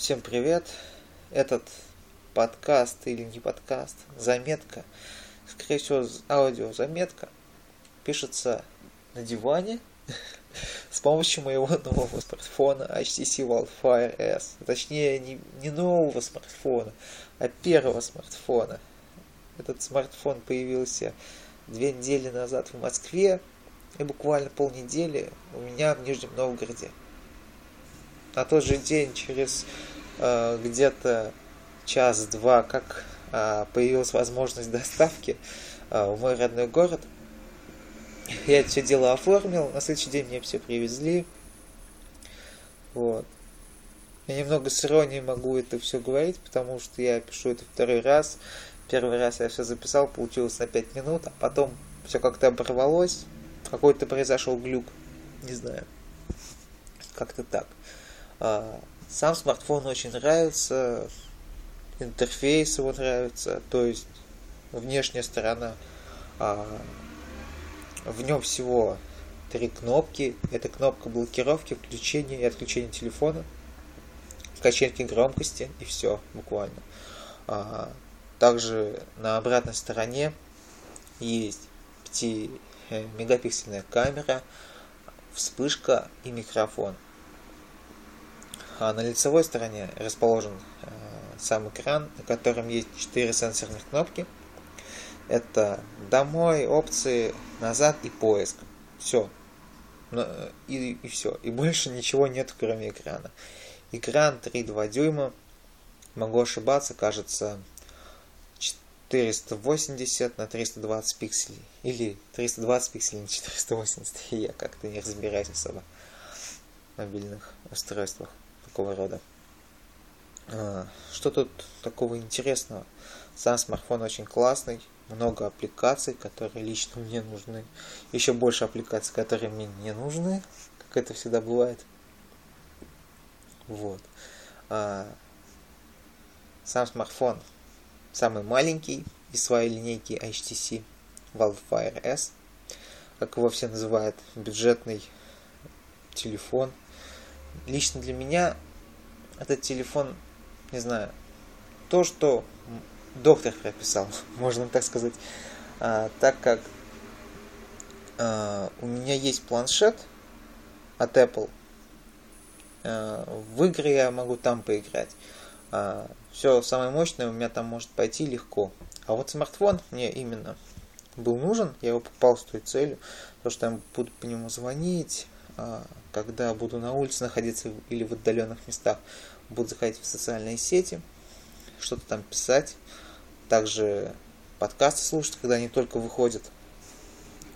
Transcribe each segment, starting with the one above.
Всем привет! Этот подкаст или не подкаст, заметка, скорее всего, аудиозаметка, пишется на диване с помощью моего нового смартфона HTC Wildfire S. Точнее, не, не нового смартфона, а первого смартфона. Этот смартфон появился две недели назад в Москве и буквально полнедели у меня в Нижнем Новгороде на тот же день, через э, где-то час-два, как э, появилась возможность доставки э, в мой родной город, я все дело оформил, на следующий день мне все привезли. Вот. Я немного с иронией могу это все говорить, потому что я пишу это второй раз. Первый раз я все записал, получилось на 5 минут, а потом все как-то оборвалось. Какой-то произошел глюк. Не знаю. Как-то так. А, сам смартфон очень нравится, интерфейс его нравится, то есть внешняя сторона. А, в нем всего три кнопки. Это кнопка блокировки, включения и отключения телефона, качельки громкости и все буквально. А, также на обратной стороне есть 5 мегапиксельная камера, вспышка и микрофон. А на лицевой стороне расположен э, сам экран, на котором есть 4 сенсорных кнопки. Это домой, опции, назад и поиск. Все. И, и все. И больше ничего нет, кроме экрана. Экран 3,2 дюйма. Могу ошибаться, кажется, 480 на 320 пикселей. Или 320 пикселей на 480. Я как-то не разбираюсь особо в мобильных устройствах такого рода. А, что тут такого интересного? Сам смартфон очень классный, много аппликаций, которые лично мне нужны. Еще больше аппликаций, которые мне не нужны, как это всегда бывает. Вот. А, сам смартфон самый маленький из своей линейки HTC Wildfire S, как его все называют, бюджетный телефон – лично для меня этот телефон, не знаю, то, что доктор прописал, можно так сказать, а, так как а, у меня есть планшет от Apple, а, в игры я могу там поиграть. А, все самое мощное у меня там может пойти легко. А вот смартфон мне именно был нужен, я его покупал с той целью, то что я буду по нему звонить, когда буду на улице находиться или в отдаленных местах, буду заходить в социальные сети, что-то там писать, также подкасты слушать, когда они только выходят.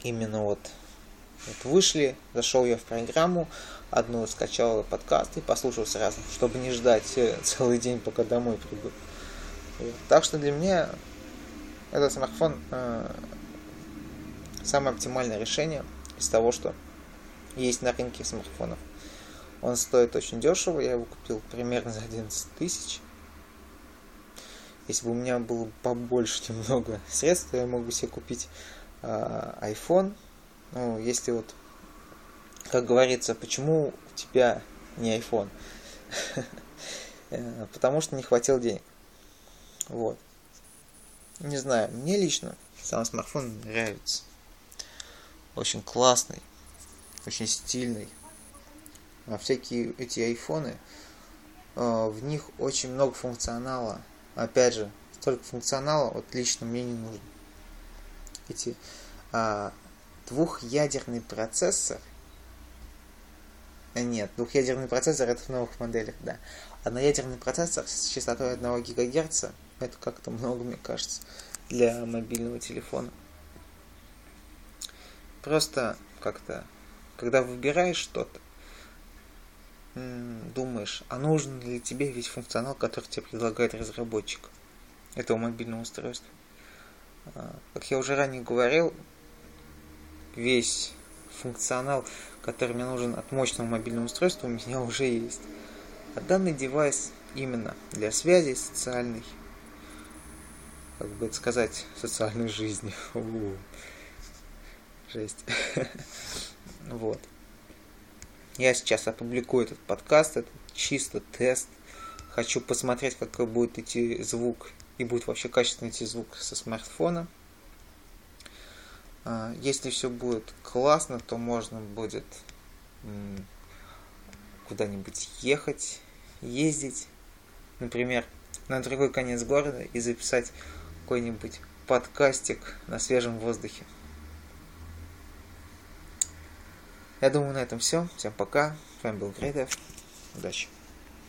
Именно вот, вот вышли, зашел я в программу, одну скачал подкаст и послушал сразу, чтобы не ждать э, целый день, пока домой приду. Так что для меня этот смартфон э, самое оптимальное решение из того, что есть на рынке смартфонов. Он стоит очень дешево, я его купил примерно за 11 тысяч. Если бы у меня было побольше немного средств, то я мог бы себе купить э, iPhone. Ну, если вот, как говорится, почему у тебя не iPhone? Э, потому что не хватило денег. Вот. Не знаю, мне лично сам смартфон нравится. Очень классный очень стильный. А всякие эти айфоны, а, в них очень много функционала. Опять же, столько функционала, вот лично мне не нужно. Эти а, двухъядерный процессор. А, нет, двухъядерный процессор это в новых моделях, да. Одноядерный процессор с частотой 1 ГГц, это как-то много, мне кажется, для мобильного телефона. Просто как-то когда выбираешь что-то, думаешь, а нужен ли тебе весь функционал, который тебе предлагает разработчик этого мобильного устройства. А, как я уже ранее говорил, весь функционал, который мне нужен от мощного мобильного устройства, у меня уже есть. А данный девайс именно для связи социальной, как бы это сказать, социальной жизни. Жесть. Вот. Я сейчас опубликую этот подкаст, это чисто тест. Хочу посмотреть, как будет идти звук и будет вообще качественно идти звук со смартфона. А, если все будет классно, то можно будет куда-нибудь ехать, ездить, например, на другой конец города и записать какой-нибудь подкастик на свежем воздухе. Я думаю, на этом все. Всем пока. С вами был Грейдер. Удачи.